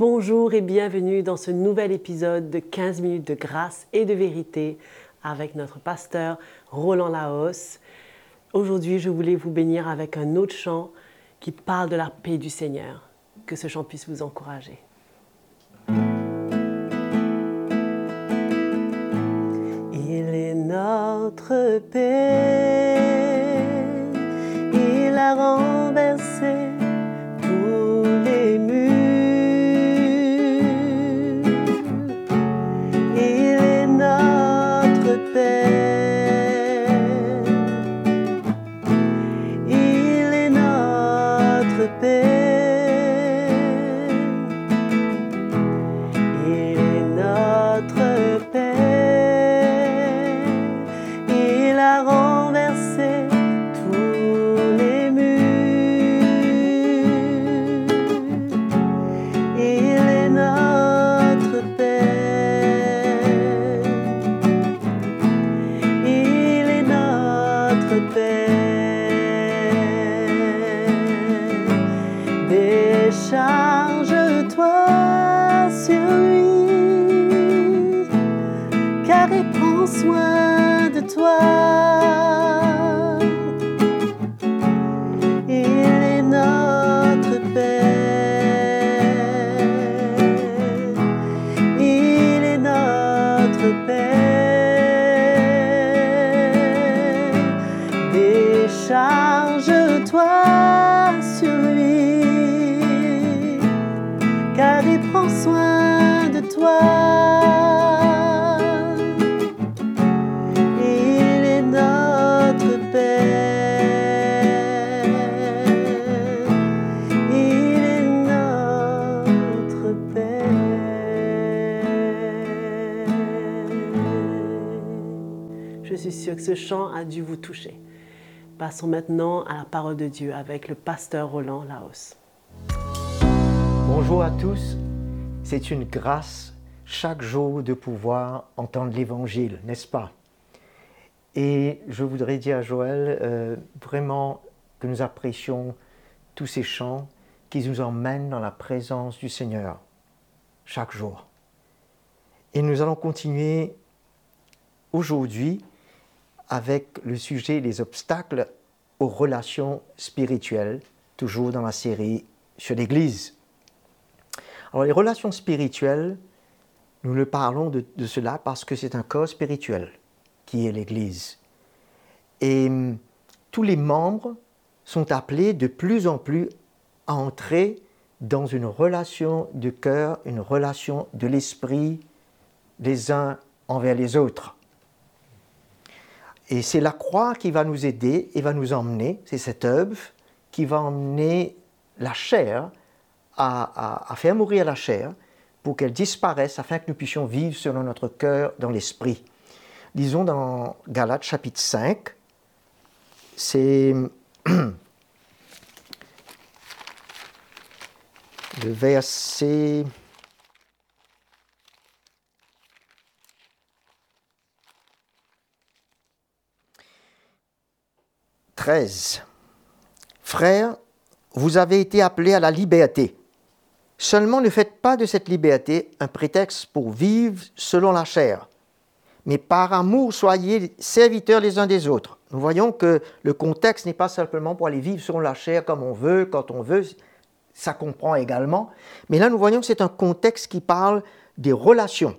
Bonjour et bienvenue dans ce nouvel épisode de 15 minutes de grâce et de vérité avec notre pasteur Roland Laos. Aujourd'hui, je voulais vous bénir avec un autre chant qui parle de la paix du Seigneur. Que ce chant puisse vous encourager. Il est notre paix, soin de toi. Il est notre paix. Il est notre paix. Décharge-toi sur lui, car il prend soin de toi. Ce chant a dû vous toucher. Passons maintenant à la parole de Dieu avec le pasteur Roland Laos. Bonjour à tous. C'est une grâce chaque jour de pouvoir entendre l'Évangile, n'est-ce pas? Et je voudrais dire à Joël euh, vraiment que nous apprécions tous ces chants qui nous emmènent dans la présence du Seigneur chaque jour. Et nous allons continuer aujourd'hui avec le sujet des obstacles aux relations spirituelles, toujours dans la série sur l'Église. Alors les relations spirituelles, nous le parlons de, cela parce que c'est un corps spirituel qui est l'Église. Et hum, tous les membres sont appelés de plus en plus à entrer dans une relation de cœur, une relation de l'esprit les uns envers les autres. Et c'est la croix qui va nous aider et va nous emmener, c'est cette œuvre qui va emmener la chair à, faire mourir la chair pour qu'elle disparaisse afin que nous puissions vivre selon notre cœur dans l'esprit. Disons dans Galates chapitre 5, c'est le verset « 13. Frères, vous avez été appelés à la liberté. Seulement ne faites pas de cette liberté un prétexte pour vivre selon la chair, mais par amour soyez serviteurs les uns des autres. Nous voyons que le contexte n'est pas simplement pour aller vivre selon la chair comme on veut, quand on veut, ça comprend également, mais là nous voyons que c'est un contexte qui parle des relations.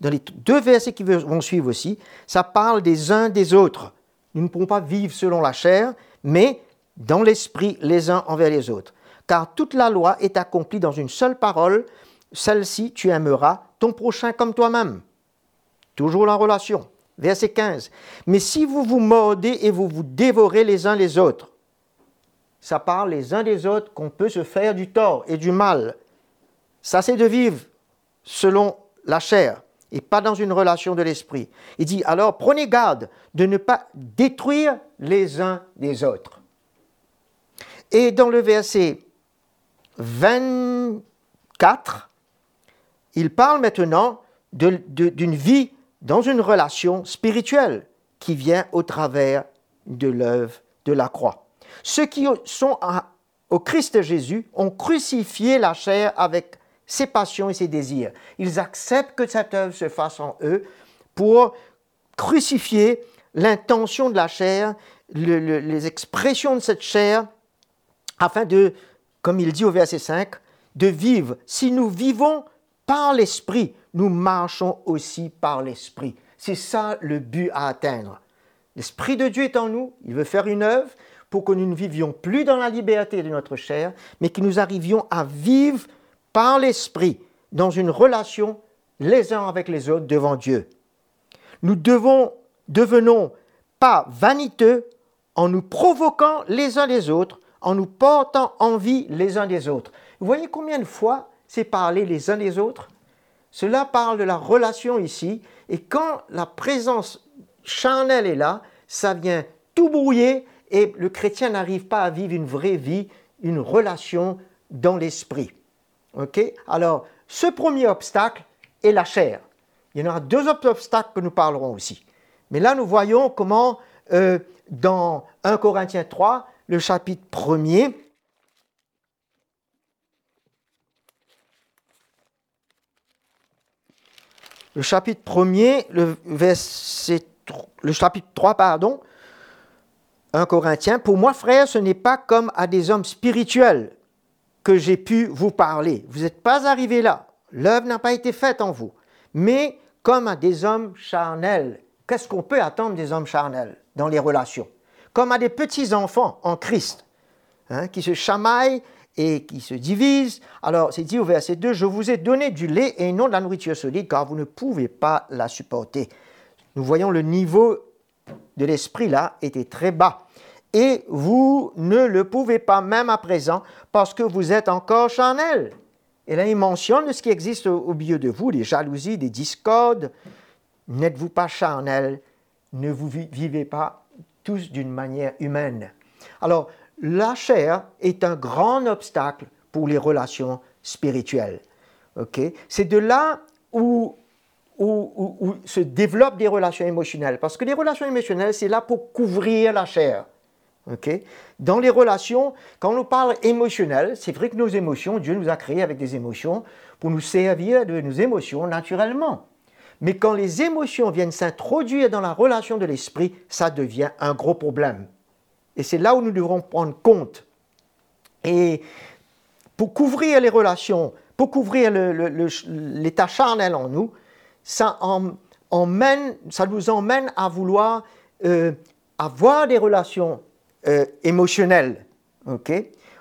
Dans les deux versets qui vont suivre aussi, ça parle des uns des autres. Nous ne pouvons pas vivre selon la chair, mais dans l'esprit les uns envers les autres. Car toute la loi est accomplie dans une seule parole, celle-ci, tu aimeras ton prochain comme toi-même. Toujours la relation. Verset 15. Mais si vous vous mordez et vous vous dévorez les uns les autres, ça parle les uns des autres qu'on peut se faire du tort et du mal. Ça, c'est de vivre selon la chair et pas dans une relation de l'esprit. Il dit alors prenez garde de ne pas détruire les uns des autres. Et dans le verset 24, il parle maintenant d'une vie dans une relation spirituelle qui vient au travers de l'œuvre de la croix. Ceux qui sont à- au Christ Jésus ont crucifié la chair avec ses passions et ses désirs. Ils acceptent que cette œuvre se fasse en eux pour crucifier l'intention de la chair, les expressions de cette chair, afin de, comme il dit au verset 5, de vivre. Si nous vivons par l'Esprit, nous marchons aussi par l'Esprit. C'est ça le but à atteindre. L'Esprit de Dieu est en nous, il veut faire une œuvre pour que nous ne vivions plus dans la liberté de notre chair, mais que nous arrivions à vivre par l'Esprit dans une relation les uns avec les autres devant Dieu. Nous devons, devenons pas vaniteux en nous provoquant les uns les autres, en nous portant envie les uns des autres. Vous voyez combien de fois c'est parler les uns des autres? Cela parle de la relation ici, et quand la présence charnelle est là, ça vient tout brouiller et le chrétien n'arrive pas à vivre une vraie vie, une relation dans l'esprit. Alors, ce premier obstacle est la chair. Il y en aura deux autres obstacles que nous parlerons aussi. Mais là, nous voyons comment, euh, dans 1 Corinthiens 3, le chapitre 1er, le chapitre 1er, le, verset, le chapitre 3, pardon, 1 Corinthiens, pour moi, frère, ce n'est pas comme à des hommes spirituels que j'ai pu vous parler. Vous n'êtes pas arrivé là. L'œuvre n'a pas été faite en vous. Mais comme à des hommes charnels. Qu'est-ce qu'on peut attendre des hommes charnels dans les relations? Comme à des petits-enfants en Christ, hein, qui se chamaillent et qui se divisent. Alors, c'est dit au verset 2, je vous ai donné du lait et non de la nourriture solide, car vous ne pouvez pas la supporter. Nous voyons le niveau de l'esprit là était très bas. Et vous ne le pouvez pas même à présent parce que vous êtes encore charnel. Et là, il mentionne ce qui existe au, milieu de vous, des jalousies, des discordes. N'êtes-vous pas charnel? Ne vous vivez pas tous d'une manière humaine. Alors, la chair est un grand obstacle pour les relations spirituelles. C'est de là où, où, se développent des relations émotionnelles. Parce que les relations émotionnelles, c'est là pour couvrir la chair. Dans les relations, quand on parle émotionnel, c'est vrai que nos émotions, Dieu nous a créés avec des émotions pour nous servir de nos émotions naturellement. Mais quand les émotions viennent s'introduire dans la relation de l'esprit, ça devient un gros problème. Et c'est là où nous devrons prendre compte. Et pour couvrir les relations, pour couvrir l'état charnel en nous, ça, nous emmène à vouloir euh, avoir des relations euh, émotionnel, ok,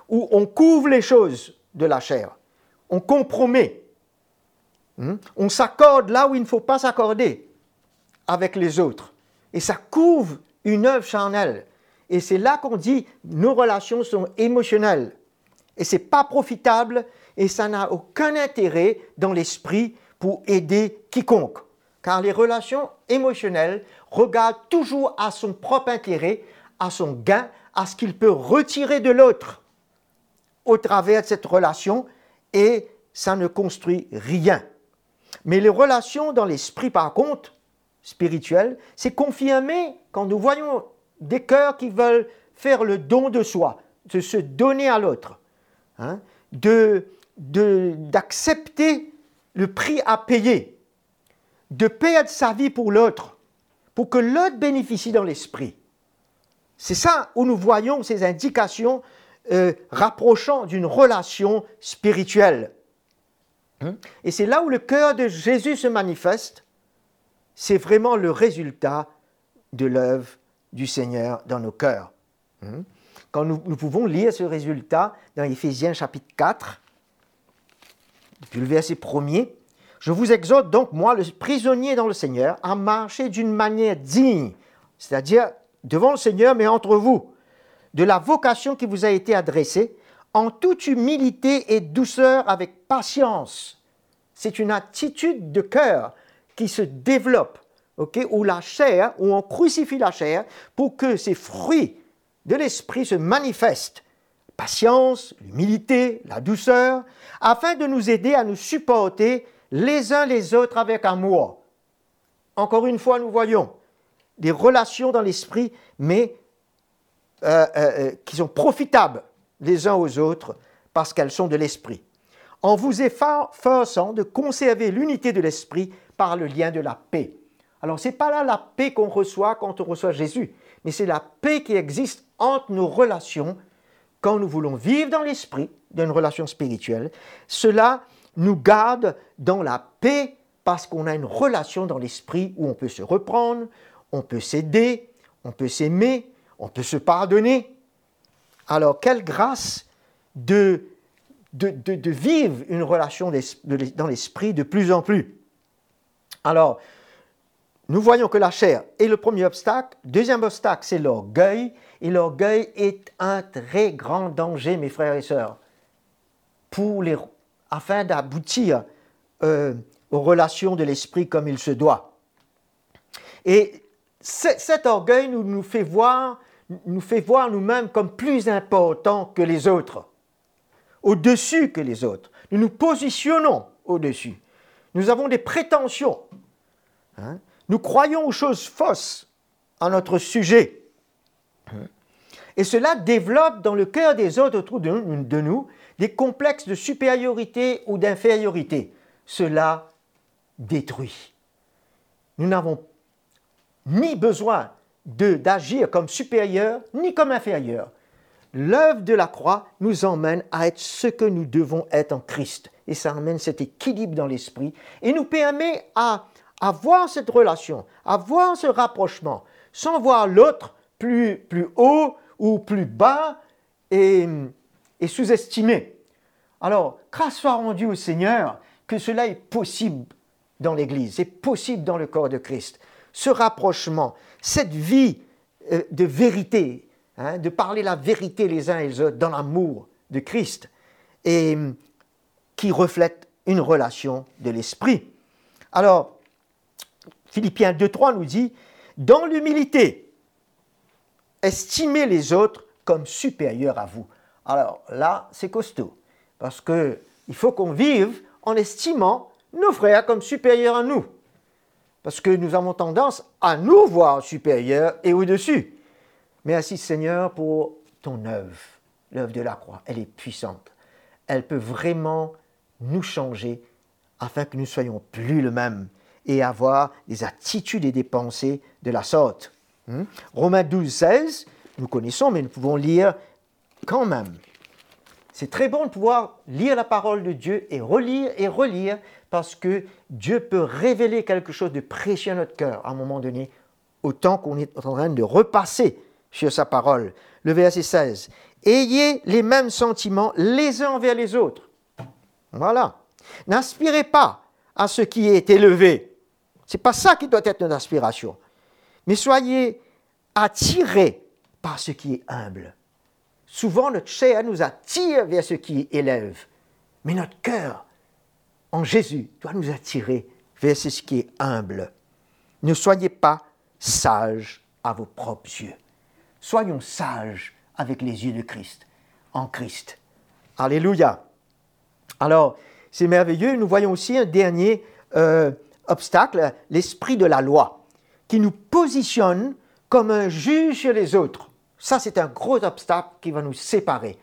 où on couvre les choses de la chair, on compromet, hmm, on s'accorde là où il ne faut pas s'accorder avec les autres, et ça couvre une œuvre charnelle. Et c'est là qu'on dit nos relations sont émotionnelles, et c'est pas profitable, et ça n'a aucun intérêt dans l'esprit pour aider quiconque. Car les relations émotionnelles regardent toujours à son propre intérêt à son gain, à ce qu'il peut retirer de l'autre au travers de cette relation et ça ne construit rien. Mais les relations dans l'esprit, par contre, spirituel, c'est confirmé quand nous voyons des cœurs qui veulent faire le don de soi, de se donner à l'autre, hein, d'accepter le prix à payer, de perdre sa vie pour l'autre, pour que l'autre bénéficie dans l'esprit. C'est ça où nous voyons ces indications euh, rapprochant d'une relation spirituelle. Hein? Et c'est là où le cœur de Jésus se manifeste. C'est vraiment le résultat de l'œuvre du Seigneur dans nos cœurs. Hein? Quand nous, nous, pouvons lire ce résultat dans Éphésiens chapitre 4, depuis le verset 1er, je vous exhorte donc, moi, le prisonnier dans le Seigneur, à marcher d'une manière digne, c'est-à-dire devant le Seigneur, mais entre vous, de la vocation qui vous a été adressée, en toute humilité et douceur avec patience. C'est une attitude de cœur qui se développe, ok, où la chair, où on crucifie la chair pour que ces fruits de l'esprit se manifestent. Patience, l'humilité, la douceur, afin de nous aider à nous supporter les uns les autres avec amour. Encore une fois, nous voyons, des relations dans l'esprit, mais euh, euh, euh, qui sont profitables les uns aux autres parce qu'elles sont de l'esprit. en vous efforçant de conserver l'unité de l'esprit par le lien de la paix. Alors, ce n'est pas là la paix qu'on reçoit quand on reçoit Jésus, mais c'est la paix qui existe entre nos relations quand nous voulons vivre dans l'esprit, d'une relation spirituelle. Cela nous garde dans la paix parce qu'on a une relation dans l'esprit où on peut se reprendre, on peut s'aider, on peut s'aimer, on peut se pardonner. Alors, quelle grâce de, vivre une relation dans l'esprit de plus en plus. Alors, nous voyons que la chair est le premier obstacle. Deuxième obstacle, c'est l'orgueil. Et l'orgueil est un très grand danger, mes frères et sœurs, afin d'aboutir euh, aux relations de l'esprit comme il se doit. Et cet orgueil nous, nous fait voir nous fait voir nous-mêmes comme plus importants que les autres, au-dessus que les autres. Nous nous positionnons au-dessus. Nous avons des prétentions. Hein. Nous croyons aux choses fausses à notre sujet. Et cela développe dans le cœur des autres autour de nous des complexes de supériorité ou d'infériorité. Cela détruit. Nous n'avons ni besoin d'agir comme supérieur ni comme inférieur. L'œuvre de la croix nous emmène à être ce que nous devons être en Christ. Et ça amène cet équilibre dans l'esprit et nous permet à avoir cette relation, à voir ce rapprochement, sans voir l'autre plus, plus haut ou plus bas et, et sous-estimé. Alors, grâce soit rendue au Seigneur que cela est possible dans l'Église, c'est possible dans le corps de Christ. Ce rapprochement, cette vie euh, de vérité, hein, de parler la vérité les uns et les autres dans l'amour de Christ, et qui reflète une relation de l'esprit. Alors, Philippiens 2.3 nous dit, dans l'humilité, estimez les autres comme supérieurs à vous. Alors là, c'est costaud, parce qu'il faut qu'on vive en estimant nos frères comme supérieurs à nous parce que nous avons tendance à nous voir supérieurs et au-dessus. Merci Seigneur pour ton œuvre, l'œuvre de la croix. Elle est puissante. Elle peut vraiment nous changer afin que nous soyons plus le même et avoir des attitudes et des pensées de la sorte. Hmm? Romains 12, 16, nous connaissons, mais nous pouvons lire quand même. C'est très bon de pouvoir lire la parole de Dieu et relire et relire parce que Dieu peut révéler quelque chose de précieux à notre cœur à un moment donné, autant qu'on est en train de repasser sur sa parole. Le verset 16. Ayez les mêmes sentiments les uns envers les autres. Voilà. N'aspirez pas à ce qui est élevé. Ce n'est pas ça qui doit être notre aspiration. Mais soyez attirés par ce qui est humble. Souvent, notre chair nous attire vers ce qui élève, mais notre cœur en Jésus doit nous attirer vers ce qui est humble. Ne soyez pas sages à vos propres yeux. Soyons sages avec les yeux de Christ, en Christ. Alléluia. Alors, c'est merveilleux. Nous voyons aussi un dernier euh, obstacle, l'esprit de la loi, qui nous positionne comme un juge sur les autres. Ça, c'est un gros obstacle qui va nous séparer.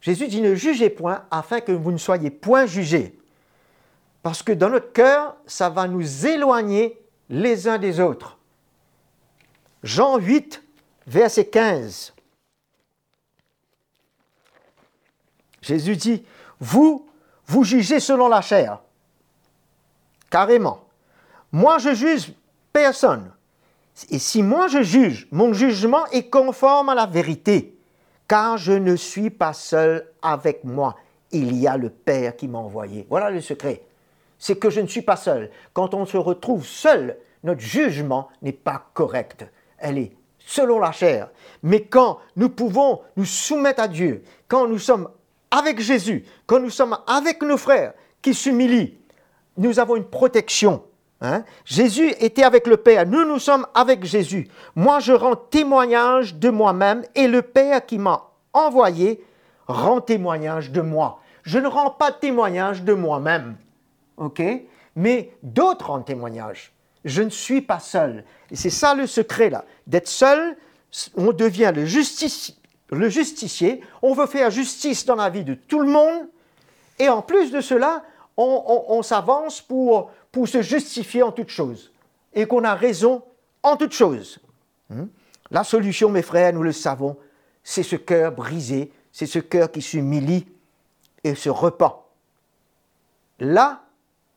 Jésus dit ne jugez point afin que vous ne soyez point jugés. Parce que dans notre cœur, ça va nous éloigner les uns des autres. Jean 8, verset 15. Jésus dit, vous, vous jugez selon la chair. Carrément. Moi, je juge personne. Et si moi je juge, mon jugement est conforme à la vérité, car je ne suis pas seul avec moi. Il y a le Père qui m'a envoyé. Voilà le secret c'est que je ne suis pas seul. Quand on se retrouve seul, notre jugement n'est pas correct. Elle est selon la chair. Mais quand nous pouvons nous soumettre à Dieu, quand nous sommes avec Jésus, quand nous sommes avec nos frères qui s'humilient, nous avons une protection. Hein? Jésus était avec le Père, nous nous sommes avec Jésus. Moi, je rends témoignage de moi-même et le Père qui m'a envoyé rend témoignage de moi. Je ne rends pas témoignage de moi-même ok? Mais d'autres en témoignage. Je ne suis pas seul. Et c'est ça le secret là. D'être seul, on devient le justicier. On veut faire justice dans la vie de tout le monde Et en plus de cela, on, s'avance pour, pour se justifier en toute chose. Et qu'on a raison en toute chose. Hmm? La solution, mes frères, nous le savons, c'est ce cœur brisé, c'est ce cœur qui s'humilie et se repent. Là,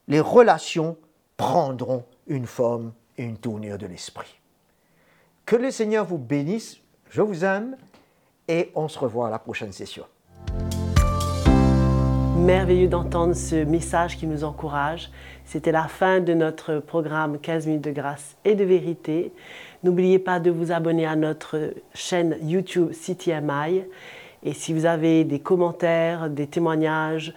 les relations prendront une forme et une tournure de l'esprit. Que le Seigneur vous bénisse, je vous aime et on se revoit à la prochaine session. Merveilleux d'entendre ce message qui nous encourage. C'était la fin de notre programme 15 minutes de grâce et de vérité. N'oubliez pas de vous abonner à notre chaîne YouTube CTMI. Et si vous avez des commentaires, des témoignages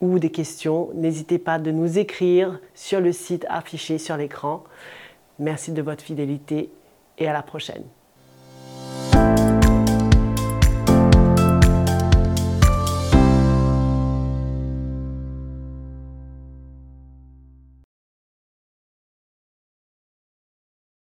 ou des questions, n'hésitez pas de nous écrire sur le site affiché sur l'écran. Merci de votre fidélité et à la prochaine.